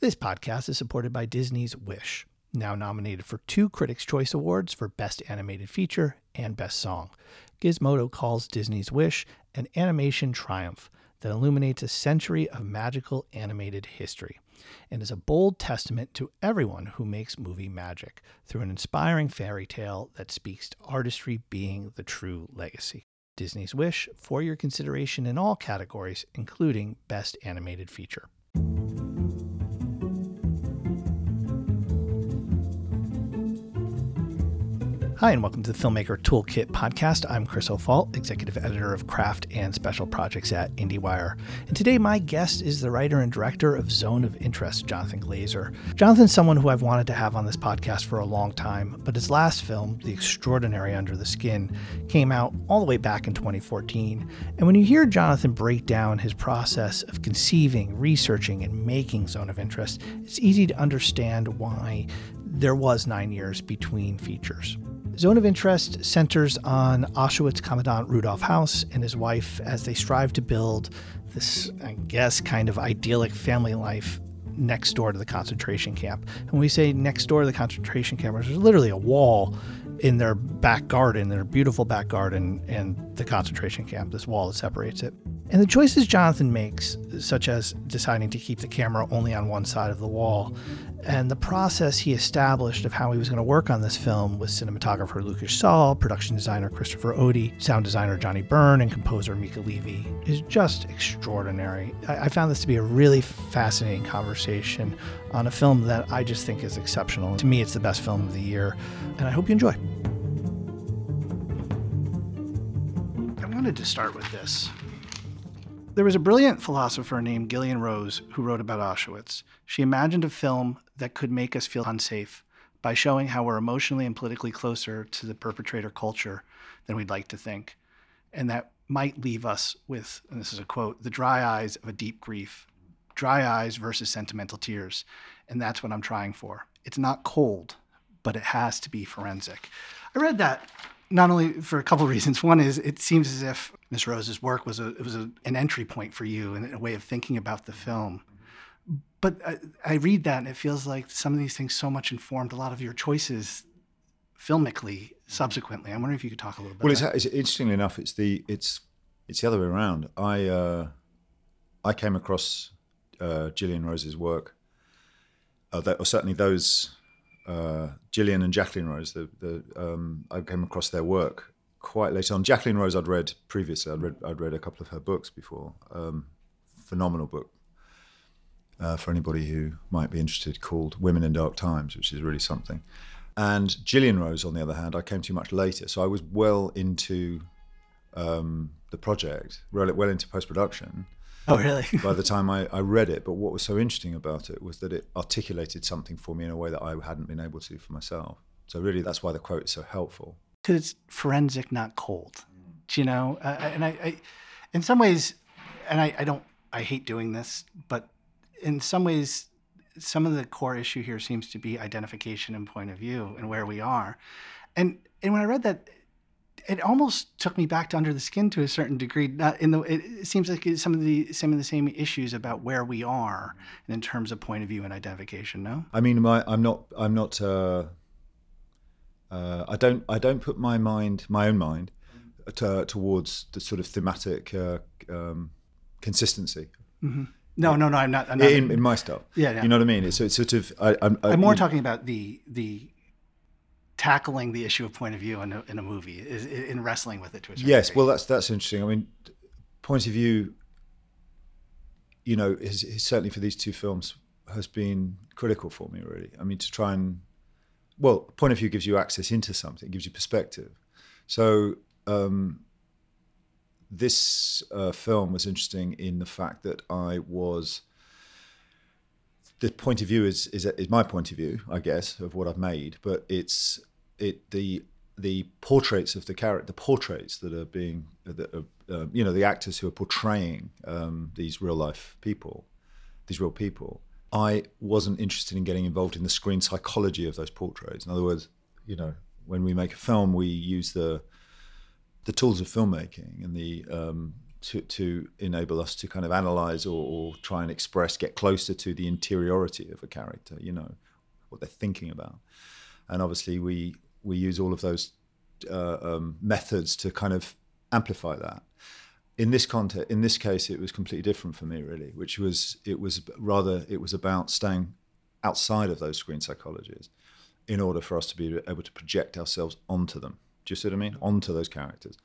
This podcast is supported by Disney's Wish, now nominated for two Critics' Choice Awards for Best Animated Feature and Best Song. Gizmodo calls Disney's Wish an animation triumph that illuminates a century of magical animated history and is a bold testament to everyone who makes movie magic through an inspiring fairy tale that speaks to artistry being the true legacy. Disney's Wish for your consideration in all categories, including Best Animated Feature. Hi, and welcome to the Filmmaker Toolkit podcast. I'm Chris O'Falt, executive editor of craft and special projects at IndieWire. And today, my guest is the writer and director of Zone of Interest, Jonathan Glazer. Jonathan's someone who I've wanted to have on this podcast for a long time, but his last film, The Extraordinary Under the Skin, came out all the way back in 2014. And when you hear Jonathan break down his process of conceiving, researching, and making Zone of Interest, it's easy to understand why there was nine years between features. Zone of Interest centers on Auschwitz Commandant Rudolf Höss and his wife as they strive to build this, I guess, kind of idyllic family life next door to the concentration camp. And when we say next door to the concentration camp, there's literally a wall in their back garden, their beautiful back garden, and the concentration camp, this wall that separates it. And the choices Jonathan makes, such as deciding to keep the camera only on one side of the wall, and the process he established of how he was going to work on this film with cinematographer Łukasz Żal, production designer Christopher Oddy, sound designer Johnny Burn, and composer Mica Levi, is just extraordinary. I found this to be a really fascinating conversation on a film that I just think is exceptional. To me, it's the best film of the year, and I hope you enjoy. Wanted to start with this. There was a brilliant philosopher named Gillian Rose who wrote about Auschwitz. She imagined a film that could make us feel unsafe by showing how we're emotionally and politically closer to the perpetrator culture than we'd like to think. And that might leave us with, and this is a quote, the dry eyes of a deep grief. Dry eyes versus sentimental tears. And that's what I'm trying for. It's not cold, but it has to be forensic. I read that not only for a couple of reasons. One is it seems as if Miss Rose's work was a it was a, an entry point for you and a way of thinking about the film. But I, I, read that and it feels like some of these things so much informed a lot of your choices filmically subsequently. I'm wondering if you could talk a little bit. Well, it's, it's, interestingly enough, it's the it's it's the other way around. I uh, I came across uh, Gillian Rose's work, uh, that, or certainly those uh, Gillian and Jacqueline Rose. The, the um, I came across their work quite late on. Jacqueline Rose, I'd read previously. I'd read I'd read a couple of her books before. Um, phenomenal book uh, for anybody who might be interested, called Women in Dark Times, which is really something. And Gillian Rose, on the other hand, I came to much later, so I was well into um, the project, well, well into post production. Oh, really? by the time I, I, read it. But what was so interesting about it was that it articulated something for me in a way that I hadn't been able to for myself. So, really, that's why the quote is so helpful. Because it's forensic, not cold. Do you know? Uh, and I, I, in some ways, and I, I don't, I hate doing this, but in some ways, some of the core issue here seems to be identification and point of view and where we are. And and when I read that, it almost took me back to under the skin to a certain degree. Not in the it seems like some of the some of the same issues about where we are in terms of point of view and identification. No, I mean, my, I'm not I'm not. Uh, uh, I don't I don't put my mind my own mind to, towards the sort of thematic uh, um, consistency. Mm-hmm. No, no, no. I'm not. I'm not in, in, my stuff. Yeah, yeah. You know what I mean? It's, it's sort of. I, am more talking about the the tackling the issue of point of view in a, in a movie, is, in wrestling with it to a certain Yes, degree. well, that's that's interesting. I mean, point of view. You know, is, is certainly for these two films has been critical for me. Really, I mean, to try and well, point of view gives you access into something, gives you perspective. So um, this uh, film was interesting in the fact that I was the point of view is, is is my point of view, I guess, of what I've made, but it's it the the portraits of the character, the portraits that are being, that are, uh, you know, the actors who are portraying um, these real life people, these real people. I wasn't interested in getting involved in the screen psychology of those portraits. In other words, you know, when we make a film, we use the the tools of filmmaking and the um, to, to enable us to kind of analyze or, or try and express, get closer to the interiority of a character, you know, what they're thinking about. And obviously, we, we use all of those uh, um, methods to kind of amplify that. In this context, in this case, it was completely different for me, really, which was it was rather it was about staying outside of those screen psychologies in order for us to be able to project ourselves onto them. Do you see what I mean? Onto those characters.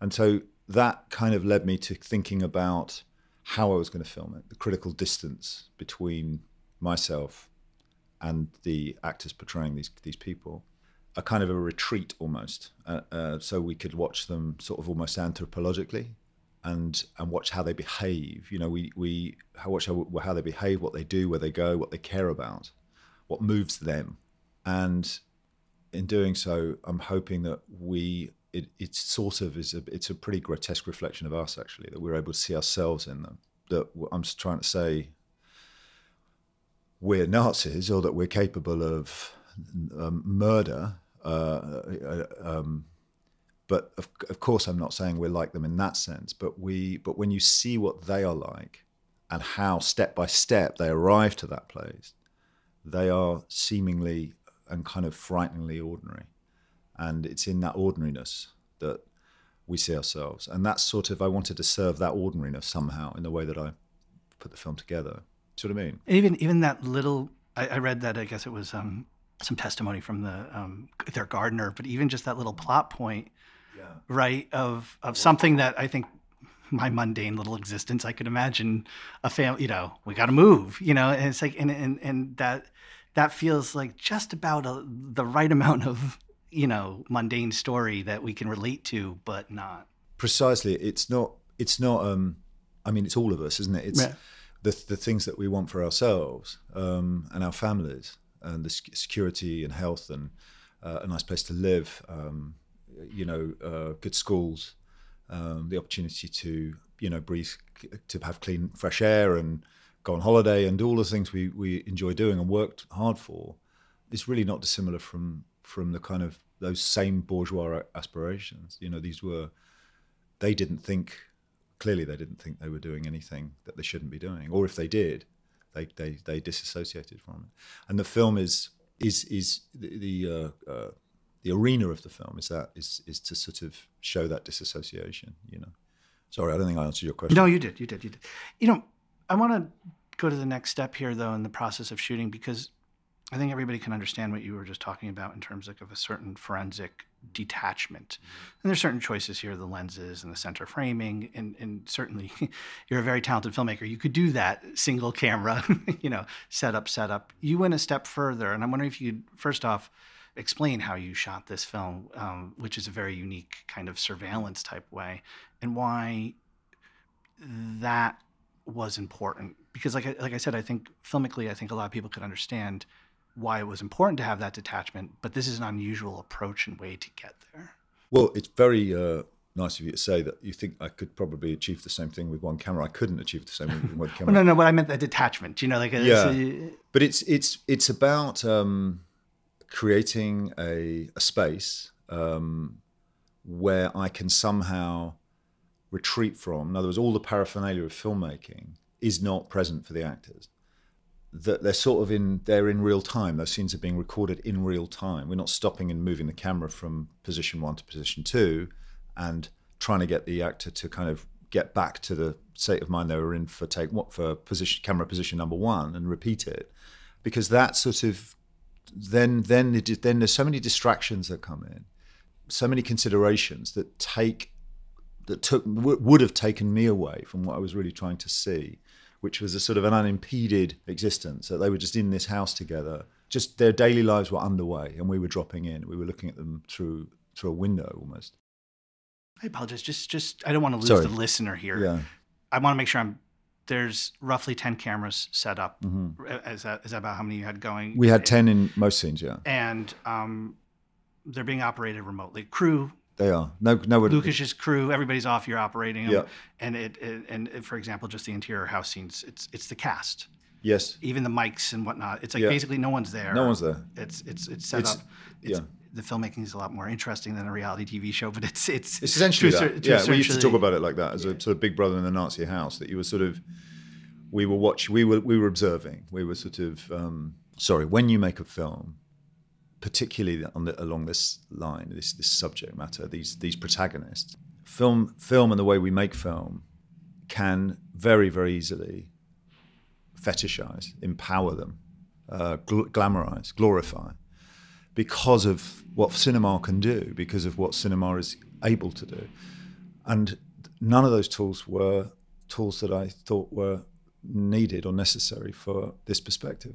And so that kind of led me to thinking about how I was going to film it, the critical distance between myself and the actors portraying these these people, a kind of a retreat almost, uh, uh, so we could watch them sort of almost anthropologically, and and watch how they behave. You know, we we watch how, how they behave, what they do, where they go, what they care about, what moves them, and in doing so, I'm hoping that we it, sort of is a it's a pretty grotesque reflection of us actually that we're able to see ourselves in them. That I'm just trying to say we're Nazis or that we're capable of um, murder. Uh, um, but of, of course, I'm not saying we're like them in that sense. But we but when you see what they are like and how step by step they arrive to that place, they are seemingly and kind of frighteningly ordinary and it's in that ordinariness that we see ourselves. And that's sort of I wanted to serve that ordinariness somehow in the way that I put the film together. Do you know what I mean? Even even that little I, I read that I guess it was um, some testimony from the um, their gardener, but even just that little plot point, yeah. right of of something that I think my mundane little existence I could imagine a family. You know, we got to move. You know, and it's like and and and that that feels like just about a, the right amount of you know mundane story that we can relate to, but not precisely. It's not. It's not. Um, I mean, it's all of us, isn't it? It's yeah. the the things that we want for ourselves um, and our families, and the security and health and uh, a nice place to live. Um, you know, uh, good schools, um, the opportunity to you know breathe, to have clean, fresh air, and go on holiday, and do all the things we we enjoy doing and worked hard for. Is really not dissimilar from from the kind of those same bourgeois aspirations. You know, these were they didn't think clearly they didn't think they were doing anything that they shouldn't be doing, or if they did, they they, they disassociated from it. And the film is is is the the, uh, uh, the arena of the film is that is is to sort of show that disassociation. You know, sorry, I don't think I answered your question. No, you did, you did, you did. You know, I want to go to the next step here though in the process of shooting because I think everybody can understand what you were just talking about in terms of, of a certain forensic detachment. Mm-hmm. And there's certain choices here, the lenses and the center framing, and, and certainly you're a very talented filmmaker. You could do that single camera, you know, setup, setup. You went a step further, and I'm wondering if you would first off explain how you shot this film, um, which is a very unique kind of surveillance type way, and why that was important. Because, like I, like I said, I think filmically, I think a lot of people could understand why it was important to have that detachment, but this is an unusual approach and way to get there. Well, it's very uh, nice of you to say that you think I could probably achieve the same thing with one camera. I couldn't achieve the same with one camera. well, no, no, but I meant the detachment. You know, like a, yeah, a, but it's it's it's about um, creating a, a space um, where I can somehow retreat from. In other words, all the paraphernalia of filmmaking is not present for the actors that they're sort of in they're in real time. Those scenes are being recorded in real time. We're not stopping and moving the camera from position one to position two, and trying to get the actor to kind of get back to the state of mind they were in for take what for position camera position number one and repeat it, because that sort of then then then there's so many distractions that come in, so many considerations that take that took would have taken me away from what I was really trying to see which was a sort of an unimpeded existence. That they were just in this house together. Just their daily lives were underway, and we were dropping in. We were looking at them through through a window almost. I apologize. Just just I don't want to lose Sorry. the listener here. Yeah. I want to make sure I'm. There's roughly ten cameras set up. Mm-hmm. Is that is that about how many you had going? We had ten in most scenes, yeah. And um, they're being operated remotely. Crew they are. No, no. Lucas's crew, everybody's off. You're operating them. Yeah. And it, it, and it, for example, just the interior house scenes. It's it's the cast. Yes. Even the mics and whatnot. It's like yeah. basically no one's there. No one's there. It's it's it's set it's, up. It's, yeah. the filmmaking is a lot more interesting than a reality TV show, but it's it's it's essentially to that. to yeah, we used to talk about it like that as a sort of big brother in the Nazi house. That you were sort of, we were watching, we were we were observing, we were sort of, um, sorry, when you make a film, particularly the, along this line, this this subject matter, these these protagonists, film film and the way we make film can very very easily fetishize, empower them, uh, gl- glamorize, glorify because of what cinema can do, because of what cinema is able to do. And none of those tools were tools that I thought were needed or necessary for this perspective.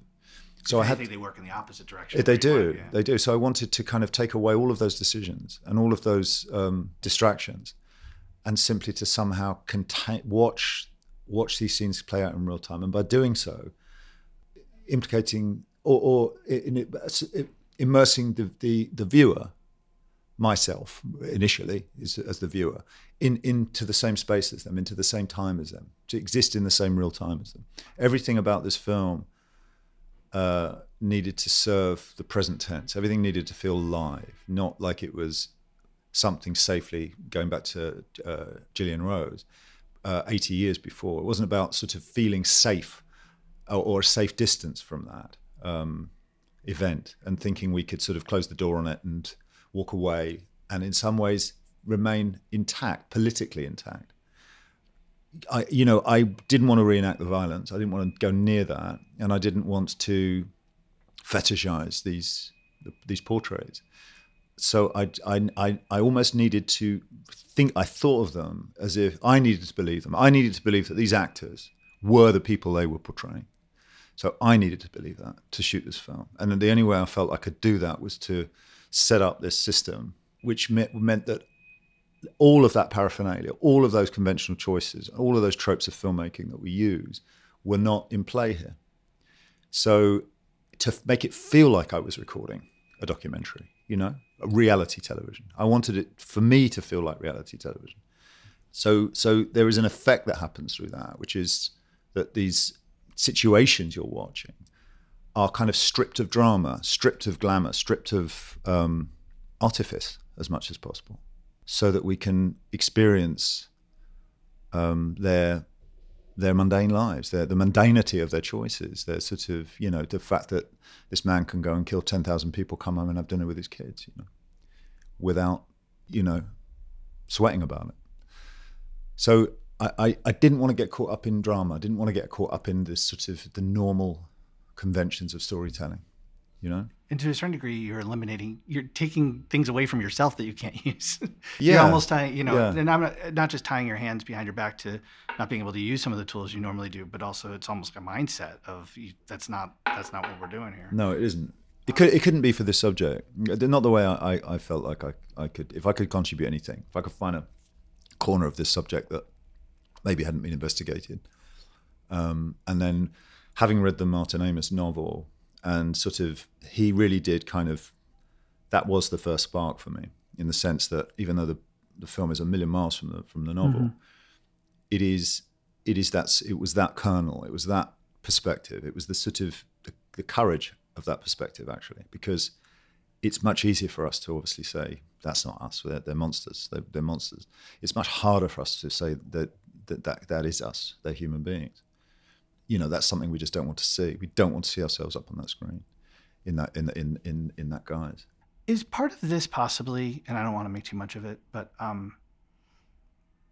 So I had think they work in the opposite direction. they do, want, yeah. they do. So I wanted to kind of take away all of those decisions and all of those um, distractions, and simply to somehow contain, watch watch these scenes play out in real time, and by doing so, implicating or, or in, in, immersing the, the the viewer, myself initially as, as the viewer, in into the same space as them, into the same time as them, to exist in the same real time as them. Everything about this film uh, needed to serve the present tense. Everything needed to feel live, not like it was something safely going back to uh, Gillian Rose, uh, 80 years before. It wasn't about sort of feeling safe or, or a safe distance from that um, event and thinking we could sort of close the door on it and walk away and in some ways remain intact, politically intact. I, you know, I didn't want to reenact the violence. I didn't want to go near that, and I didn't want to fetishize these these portraits. So I, I, I, I almost needed to think. I thought of them as if I needed to believe them. I needed to believe that these actors were the people they were portraying. So I needed to believe that to shoot this film, and the only way I felt I could do that was to set up this system, which meant, meant that all of that paraphernalia, all of those conventional choices, all of those tropes of filmmaking that we use were not in play here. So to make it feel like I was recording a documentary, you know, a reality television, I wanted it for me to feel like reality television. So, so there is an effect that happens through that, which is that these situations you're watching are kind of stripped of drama, stripped of glamour, stripped of um, artifice as much as possible so that we can experience um, their their mundane lives, their the mundanity of their choices, their sort of you know the fact that this man can go and kill ten thousand people, come home and have dinner with his kids, you know, without you know sweating about it. So I, I, I didn't want to get caught up in drama. I didn't want to get caught up in this sort of the normal conventions of storytelling, you know. And to a certain degree, you're eliminating, you're taking things away from yourself that you can't use. Yeah. you're almost tying, you know, Yeah. and I'm not, not just tying your hands behind your back to not being able to use some of the tools you normally do, but also it's almost like a mindset of you, that's not that's not what we're doing here. No, it isn't. It could. It couldn't be for this subject. Not the way I, I, I felt like I, I could. If I could contribute anything, if I could find a corner of this subject that maybe hadn't been investigated, um, and then having read the Martin Amis novel, and sort of he really did kind of that was the first spark for me in the sense that even though the the film is a million miles from the from the novel, mm-hmm. it is it is that it was that kernel, it was that perspective, it was the sort of the, the courage of that perspective actually, because it's much easier for us to obviously say that's not us, they're, they're monsters, they're, they're monsters. It's much harder for us to say that that, that that is us, they're human beings. You know, that's something we just don't want to see. We don't want to see ourselves up on that screen in that in in in, in that guise. Is part of this possibly, and I don't want to make too much of it, but um,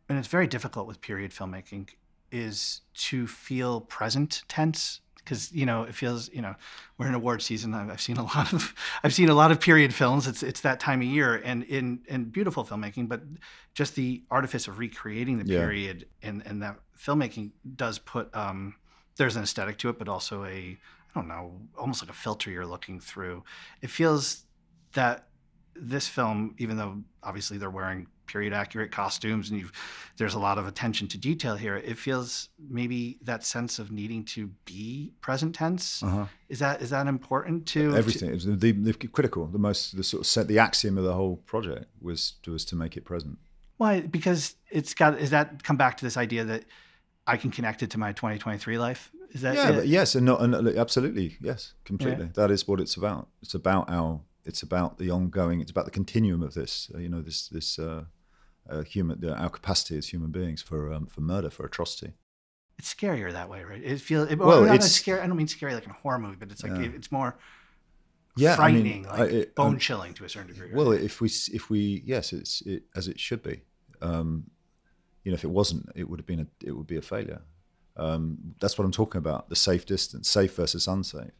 and it's very difficult with period filmmaking, is to feel present tense because you know it feels you know we're in award season. I've, I've seen a lot of I've seen a lot of period films. It's it's that time of year, and in and beautiful filmmaking, but just the artifice of recreating the Yeah. period and and that filmmaking does put um, there's an aesthetic to it, but also a I don't know, almost like a filter you're looking through. It feels that this film, even though obviously they're wearing period accurate costumes and you've, there's a lot of attention to detail here, it feels maybe that sense of needing to be present tense. Uh-huh. Is that is that important to everything. Was the, the critical, the most, the sort of set, the axiom of the whole project was was to make it present. Why? Because it's got. Is that come back to this idea that I can connect it to my 2023 life? Is that Yeah, it? yes, and not, and absolutely, yes, completely. Yeah. That is what it's about. It's about our it's about the ongoing. It's about the continuum of this. Uh, you know, this this uh, uh, human our capacity as human beings for um, for murder, for atrocity. It's scarier that way, right? It feels it, Well, it's- scary. I don't mean scary like in a horror movie, but it's like Yeah. it- it's more Yeah, I mean, frightening, like it- bone um, chilling to a certain degree. Right? Well, if we if we yes, it's it, as it should be. Um, you know, if it wasn't, it would have been a it would be a failure. Um, that's what I'm talking about. The safe distance, safe versus unsafe.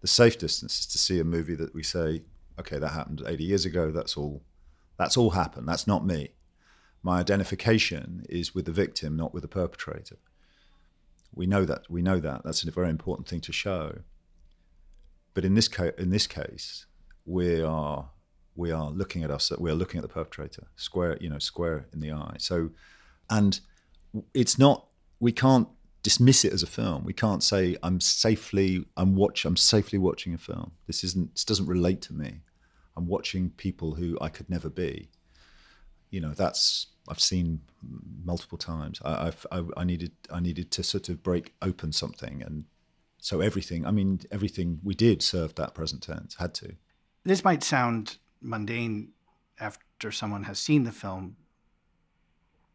The safe distance is to see a movie that we say, okay, that happened 80 years ago. That's all. That's all happened. That's not me. My identification is with the victim, not with the perpetrator. We know that. We know that. That's a very important thing to show. But in this case, in this case, we are we are looking at us. We are looking at the perpetrator square, you know, square in the eye. So, and it's not. We can't dismiss it as a film. We can't say I'm safely. I'm watch. I'm safely watching a film. This isn't. This doesn't relate to me. I'm watching people who I could never be. You know, that's I've seen multiple times. I, I, I needed I needed to sort of break open something, and so everything. I mean, everything we did served that present tense. Had to. this might sound mundane after someone has seen the film,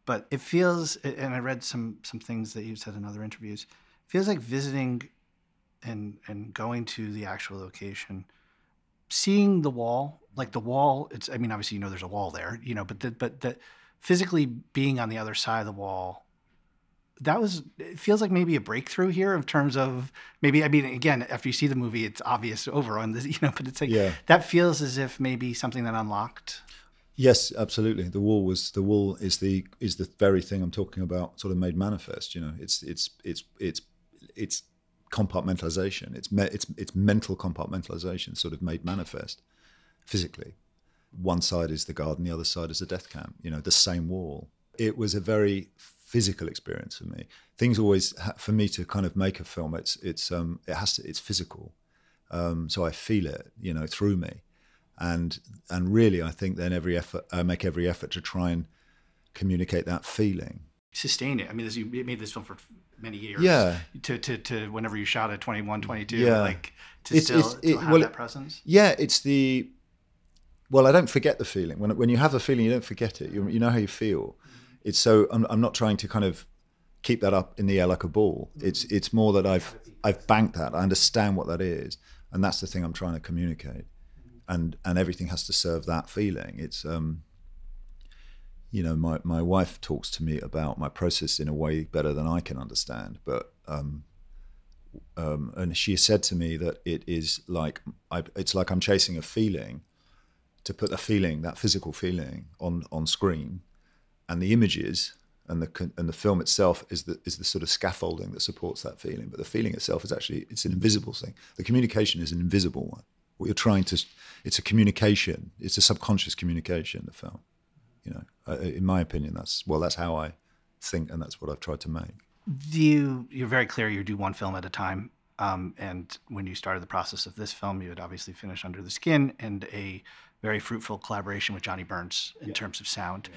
but it feels. And I read some some things that you said in other interviews. Feels like visiting and and going to the actual location, seeing the wall, like the wall. It's. I mean, obviously, you know, there's a wall there, you know, but the, but that physically being on the other side of the wall. That was. It feels like maybe a breakthrough here in terms of maybe. I mean, again, after you see the movie, it's obvious over on this, you know. But it's like Yeah. that feels as if maybe something that unlocked. Yes, absolutely. The wall was the wall is the is the very thing I'm talking about. Sort of made manifest. You know, it's it's it's it's it's compartmentalization. It's me, it's it's mental compartmentalization, sort of made manifest physically. One side is the garden, the other side is the death camp. You know, the same wall. It was a very physical experience for me. Things always for me to kind of make a film. It's it's um it has to it's physical. Um, so I feel it, you know, through me and and really I think then every effort I make every effort to try and communicate that feeling. sustain it. I mean, this, you made this film for many years. Yeah. To, to, to whenever you shot at 21, 22, Yeah. like to It's- still it's- it- have well, that presence. Yeah, it's the well, I don't forget the feeling. When when you have a feeling, you don't forget it. You, you know how you feel. Mm-hmm. It's so I'm, I'm not trying to kind of keep that up in the air like a ball. Mm-hmm. It's it's more that I've I've banked that. I understand what that is, and that's the thing I'm trying to communicate. And and everything has to serve that feeling. It's um, you know, my my wife talks to me about my process in a way better than I can understand, but um, um, and she said to me that it is like I, it's like I'm chasing a feeling to put a feeling, that physical feeling, on on screen, and the images and the and the film itself is the is the sort of scaffolding that supports that feeling. But the feeling itself is actually it's an invisible thing. The communication is an invisible one. What you're trying to, it's a communication. It's a subconscious communication. The film, you know, in my opinion, that's well, that's how I think, and that's what I've tried to make. you you're very clear you do one film at a time um, and when you started the process of this film you had obviously finished under the skin and a very fruitful collaboration with johnny burns in terms of sound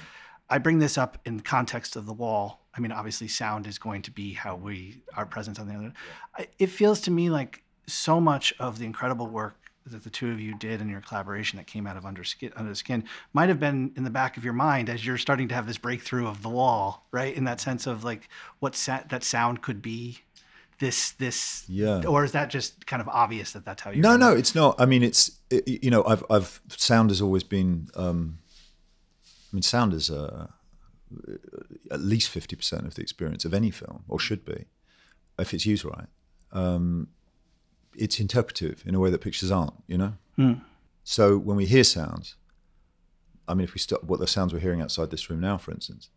i bring this up in the context of the wall i mean obviously sound is going to be how we are present on the other I, it feels to me like so much of the incredible work that the two of you did in your collaboration that came out of under skin, under the skin might have been in the back of your mind as you're starting to have this breakthrough of the wall, right? In that sense of like what sa- that sound could be, this this, Yeah. or is that just kind of obvious that that's how you? No, no, it's not. I mean, it's it, you know, I've I've sound has always been. Um, I mean, sound is uh, at least fifty percent of the experience of any film, or should be, if it's used right. Um, it's interpretive in a way that pictures aren't. You know. So when we hear sounds, I mean, if we stop what the sounds we're hearing outside this room now, for instance,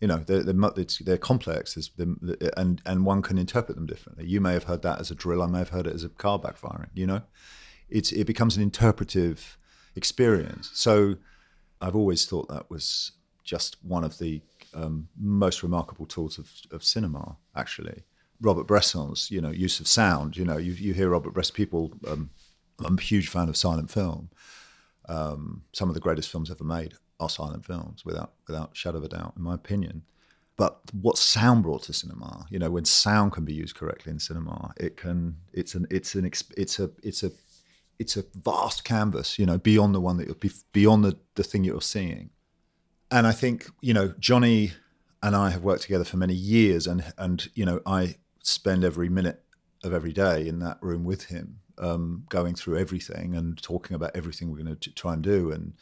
you know, they're they're, it's, they're complex, they're- and and one can interpret them differently. You may have heard that as a drill. I may have heard it as a car backfiring. You know, it's it becomes an interpretive experience. So I've always thought that was just one of the um, most remarkable tools of, of cinema. Actually, Robert Bresson's you know use of sound. You know, you you hear Robert Bresson. People, um, I'm a huge fan of silent film um, some of the greatest films ever made are silent films, without without shadow of a doubt, in my opinion. But what sound brought to cinema, you know, when sound can be used correctly in cinema, it can. It's an. It's an. It's a. It's a. it's a vast canvas, you know, beyond the one that you're beyond the the thing that you're seeing. And I think you know Johnny and I have worked together for many years, and and you know I spend every minute of every day in that room with him, um, going through everything and talking about everything we're going to try and do, and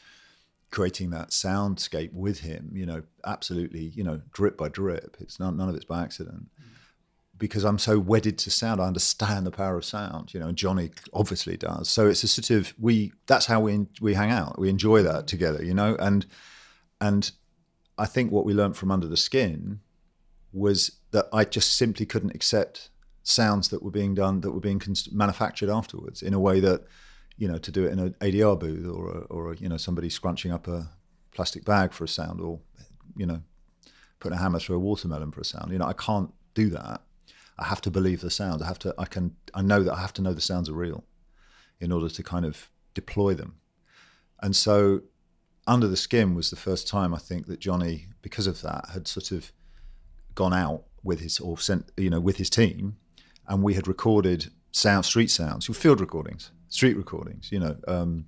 creating that soundscape with him. You know, absolutely, you know, drip by drip. It's not none of it's by accident. Mm. Because I'm so wedded to sound, I understand the power of sound. You know, and Johnny obviously does. So it's a sort of we. That's how we we hang out. We enjoy that together. You know, and and I think what we learned from Under the Skin was that I just simply couldn't accept sounds that were being done that were being manufactured afterwards in a way that you know to do it in an ADR booth or a, or a, you know somebody scrunching up a plastic bag for a sound or you know putting a hammer through a watermelon for a sound. You know I can't do that. I have to believe the sounds I have to I can I know that I have to know the sounds are real in order to kind of deploy them. And so under the Skin was the first time I think that Johnny, because of that, had sort of gone out with his or sent you know with his team, and we had recorded sound street sounds, field recordings, street recordings, you know, um,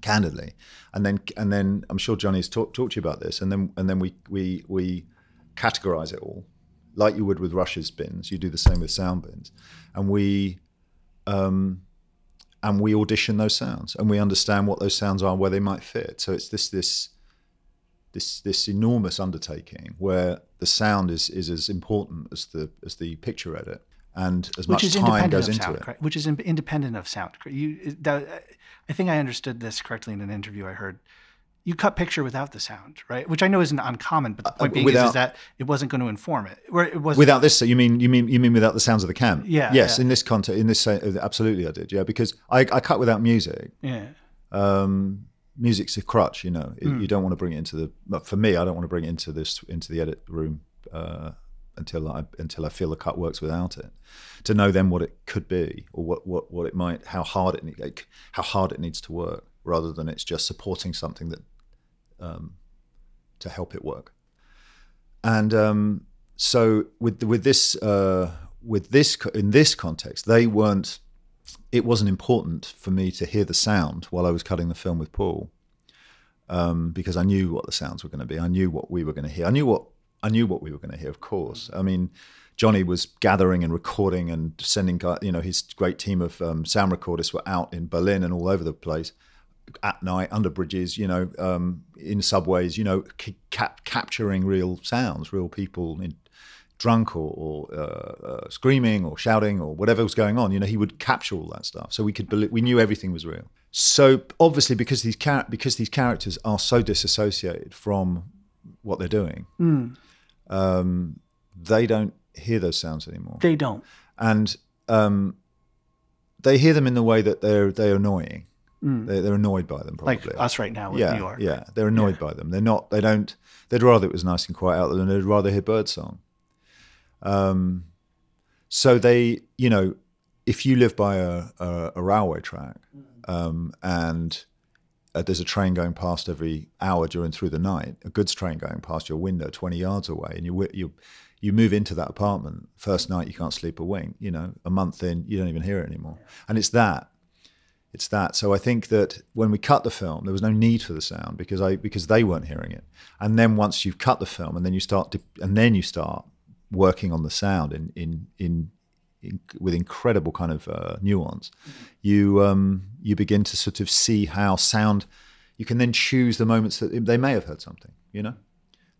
candidly, and then and then I'm sure Johnny's talked talked to you about this, and then and then we we we categorize it all like you would with rushes bins. You do the same with sound bins, and we. Um, and we audition those sounds and we understand what those sounds are where they might fit so it's this this this this enormous undertaking where the sound is is as important as the as the picture edit and as which much time goes into sound, it correct? which is independent of sound you that, i think i understood this correctly in an interview i heard you cut picture without the sound, right? Which I know isn't uncommon, but the point uh, being without, is, is, that it wasn't going to inform it. Where it was without this. So you mean you mean you mean without the sounds of the cam? Yeah. Yes, yeah. in this context, in this absolutely, I did. Yeah, because I, I cut without music. Yeah. Um, music's a crutch, you know. It, mm. You don't want to bring it into the. For me, I don't want to bring it into this into the edit room uh, until I until I feel the cut works without it. To know then what it could be or what what what it might, how hard it how hard it needs to work, rather than it's just supporting something that um, to help it work. And um, so with with this uh, with this in this context, they weren't. It wasn't important for me to hear the sound while I was cutting the film with Paul, um, because I knew what the sounds were going to be. I knew what we were going to hear. I knew what I knew what we were going to hear. Of course, I mean. Johnny was gathering and recording and sending, you know, his great team of um, sound recordists were out in Berlin and all over the place at night under bridges, you know, um, in subways, you know, cap- capturing real sounds, real people in, drunk or, or uh, uh, screaming or shouting or whatever was going on. You know, he would capture all that stuff, so we could believe, we knew everything was real. So obviously, because these char- because these characters are so disassociated from what they're doing, mm. um, they don't hear those sounds anymore. They don't, and um, they hear them in the way that they're they're annoying. Mm. They're, they're, annoyed by them, probably. Like us right now yeah, New York. Yeah, they're annoyed yeah. by them. They're not. They don't. They'd rather it was nice and quiet out there than they'd rather hear birdsong. Um, so they, you know, if you live by a, a, a railway track, um, and uh, there's a train going past every hour during through the night, a goods train going past your window 20 yards away, and you you you move into that apartment. First night you can't sleep a wink. You know, a month in you don't even hear it anymore, and it's that it's that. So I think that when we cut the film, there was no need for the sound because I because they weren't hearing it. And then once you've cut the film, and then you start to, and then you start working on the sound in in in, in with incredible kind of uh, nuance, mm-hmm. you um, you begin to sort of see how sound. You can then choose the moments that they may have heard something. You know,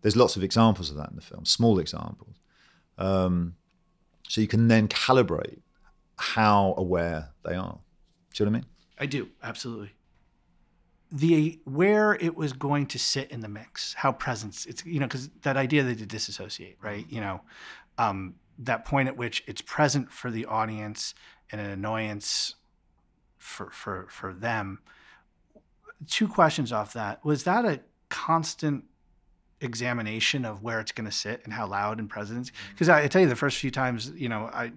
there's lots of examples of that in the film, small examples. Um, so you can then calibrate how aware they are. Do you know what I mean? I do absolutely. The where it was going to sit in the mix, how presence it's you know because that idea that to disassociate, right? You know, um, that point at which it's present for the audience and an annoyance for for for them. Two questions off that: was that a constant examination of where it's going to sit and how loud and presence? Because I, I tell you, the first few times, you know, I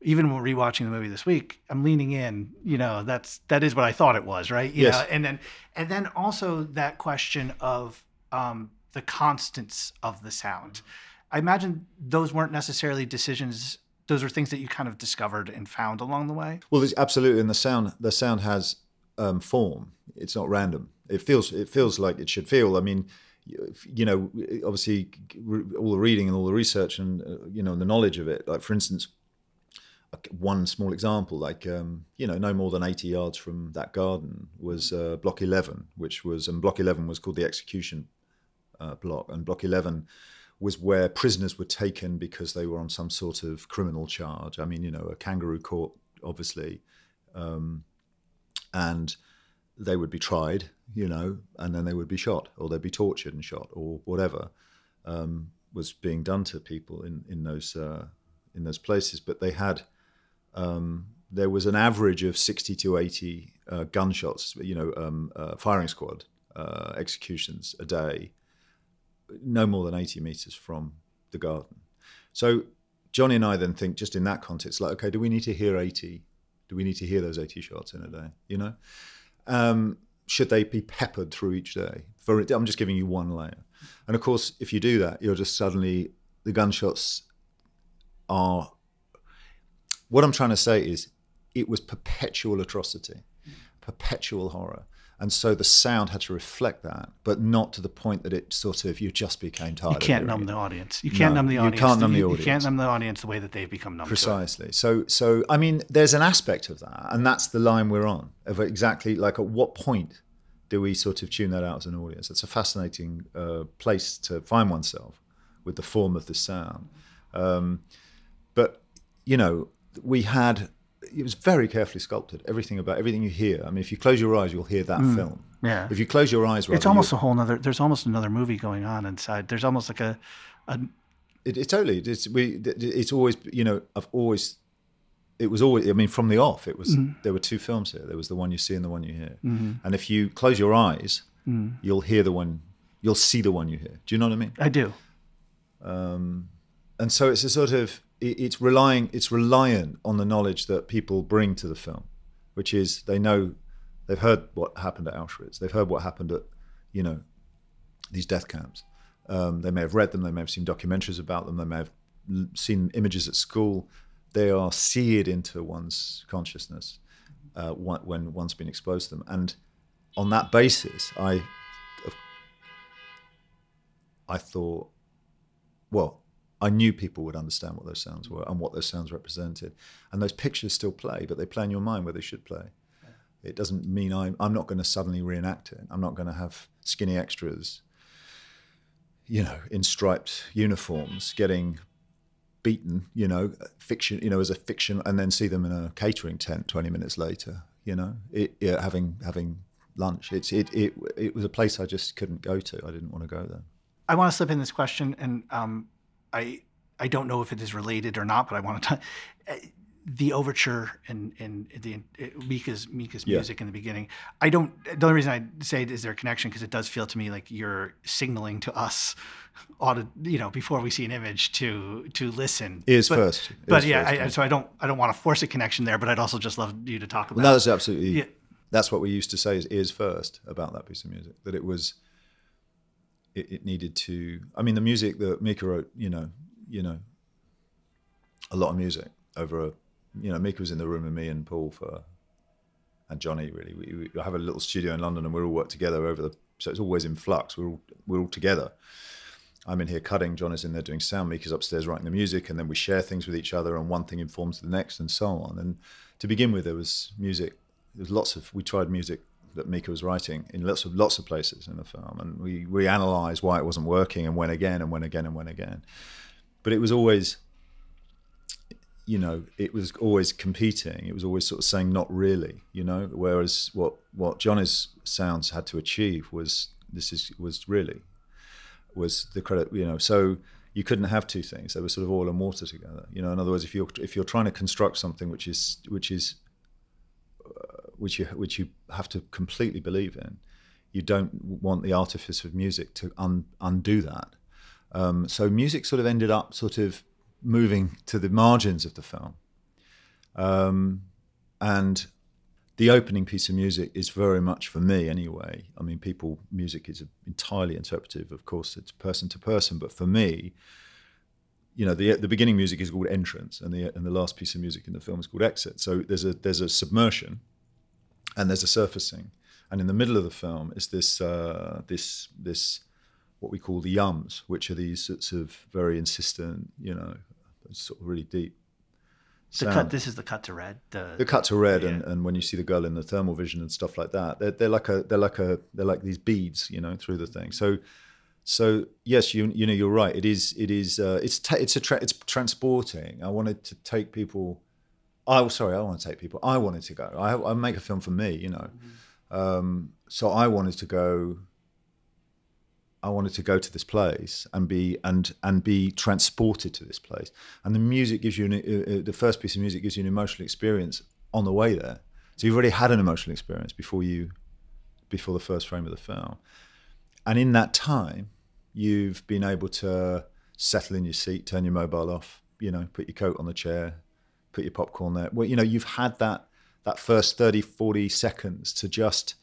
even when rewatching the movie this week, I'm leaning in. You know, that's that is what I thought it was, right? You yes. Know, and then and then also that question of um, the constants of the sound. I imagine those weren't necessarily decisions. Those are things that you kind of discovered and found along the way. Well, there's absolutely, and the sound the sound has um, form. It's not random. It feels it feels like it should feel. I mean, you, know, obviously all the reading and all the research and uh, you know the knowledge of it. Like for instance, one small example, like um, you know, no more than eighty yards from that garden was uh, Block Eleven, which was and Block Eleven was called the execution uh, block, and Block Eleven was where prisoners were taken because they were on some sort of criminal charge. I mean, you know, a kangaroo court, obviously, um, and they would be tried, you know, and then they would be shot, or they'd be tortured and shot, or whatever um, was being done to people in in those uh, in those places. But they had um, there was an average of sixty to eighty uh, gunshots, you know, um, uh, firing squad uh, executions a day, no more than eighty meters from the garden. So Johnny and I then think, just in that context, like, okay, do we need to hear eighty? Do we need to hear those eighty shots in a day? You know. Um, should they be peppered through each day? For I'm just giving you one layer, and of course, if you do that, you're just suddenly the gunshots are. What I'm trying to say is, it was perpetual atrocity, perpetual horror, and so the sound had to reflect that, but not to the point that it sort of you just became tired. You can't numb the audience. You can't No, numb the audience. you can't numb the audience. You can't numb the audience the way that they've become numb. Precisely. So, so I mean, there's an aspect of that, and that's the line we're on. Of exactly like at what point do we sort of tune that out as an audience? It's a fascinating uh, place to find oneself with the form of the sound. Um, but you know, we had it was very carefully sculpted. Everything about everything you hear. I mean, if you close your eyes, you'll hear that mm. film. Yeah. If you close your eyes, rather, It's almost a whole nother. There's almost another movie going on inside. There's almost like a, a It, it totally. It's we. It's always. You know, I've always. It was always. I mean, from the off, it was. Mm. There were two films here. There was the one you see and the one you hear. Mm-hmm. And if you close your eyes, mm. you'll hear the one. You'll see the one you hear. Do you know what I mean? I do. Um, and so it's a sort of. It, it's relying. It's reliant on the knowledge that people bring to the film, which is they know, they've heard what happened at Auschwitz. They've heard what happened at, you know, these death camps. Um, they may have read them. They may have seen documentaries about them. They may have seen images at school. They are seared into one's consciousness uh, when when one's been exposed to them. And on that basis, I, I thought, well, I knew people would understand what those sounds were and what those sounds represented. And those pictures still play, but they play in your mind where they should play. It doesn't mean I'm, I'm not going to suddenly reenact it. I'm not going to have skinny extras, you know, in striped uniforms getting beaten, you know, fiction, you know, as a fiction, and then see them in a catering tent 20 minutes later, you know, it, yeah, having having lunch. It's it, it it was a place I just couldn't go to. I didn't want to go there. I want to slip in this question, and um, I I don't know if it is related or not, but I want to. T- the overture and and the uh, Mica's Mica's Yeah. music in the beginning. I don't. The only reason I say it is there a connection because it does feel to me like you're signaling to us, audit, you know, before we see an image to to listen. Ears but, first. But Ears yeah, first, I, so I don't I don't want to force a connection there, but I'd also just love you to talk about. No, that's absolutely. Yeah. That's what we used to say is ears first about that piece of music. That it was. It, it needed to. I mean, the music that Mica wrote. You know, you know. A lot of music over a. You know, Mica was in the room with me and Paul for. And Johnny really. We, we have a little studio in London, and we all work together over the. So it's always in flux. We're all we're all together. I'm in here cutting, John is in there doing sound, Mica's upstairs writing the music, and then we share things with each other, and one thing informs the next, and so on. And to begin with, there was music. There was lots of. We tried music that Mica was writing in lots of lots of places in the film, and we we analysed why it wasn't working, and went again, and went again, and went again. But it was always, you know, it was always competing. It was always sort of saying not really, you know. Whereas what what Johnny's sounds had to achieve was this is was really was the credit, you know. So you couldn't have two things; they were sort of oil and water together. You know, in other words, if you're if you're trying to construct something which is which is which you which you have to completely believe in, you don't want the artifice of music to un, undo that. Um, so music sort of ended up sort of moving to the margins of the film, um, and the opening piece of music is very much for me anyway. I mean, people music is entirely interpretive. Of course, it's person to person, but for me, you know, the the beginning music is called entrance, and the and the last piece of music in the film is called exit. So there's a there's a submersion, and there's a surfacing, and in the middle of the film is this uh, this this what we call the yums, which are these sorts of very insistent, you know, sort of really deep. The cut. This is the cut to red. The, the cut to red, yeah. and, and when you see the girl in the thermal vision and stuff like that, they're, they're like a they're like a they're like these beads, you know, through the thing. So, so yes, you you know you're right. It is it is uh, it's ta- it's a tra- it's transporting. I wanted to take people. I was sorry, I want to take people. I wanted to go. I, I make a film for me, you know. Mm-hmm. Um, so I wanted to go I wanted to go to this place and be and and be transported to this place. And the music gives you an, uh, uh, the first piece of music gives you an emotional experience on the way there. So you've already had an emotional experience before you before the first frame of the film. And in that time, you've been able to settle in your seat, turn your mobile off, you know, put your coat on the chair, put your popcorn there. Well, you know, you've had that that first 30, 40 seconds to just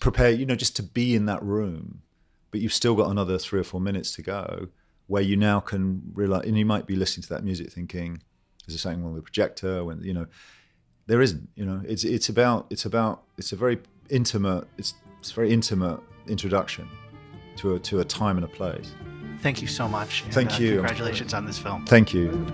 prepare, you know, just to be in that room. But you've still got another three or four minutes to go where you now can realize, and you might be listening to that music thinking, is there something wrong with the projector? When, you know, there isn't, you know, it's, it's about, it's about, it's a very intimate, it's, it's a very intimate introduction to a, to a time and a place. Thank you so much. And, Thank uh, you. Congratulations on this film. Thank you.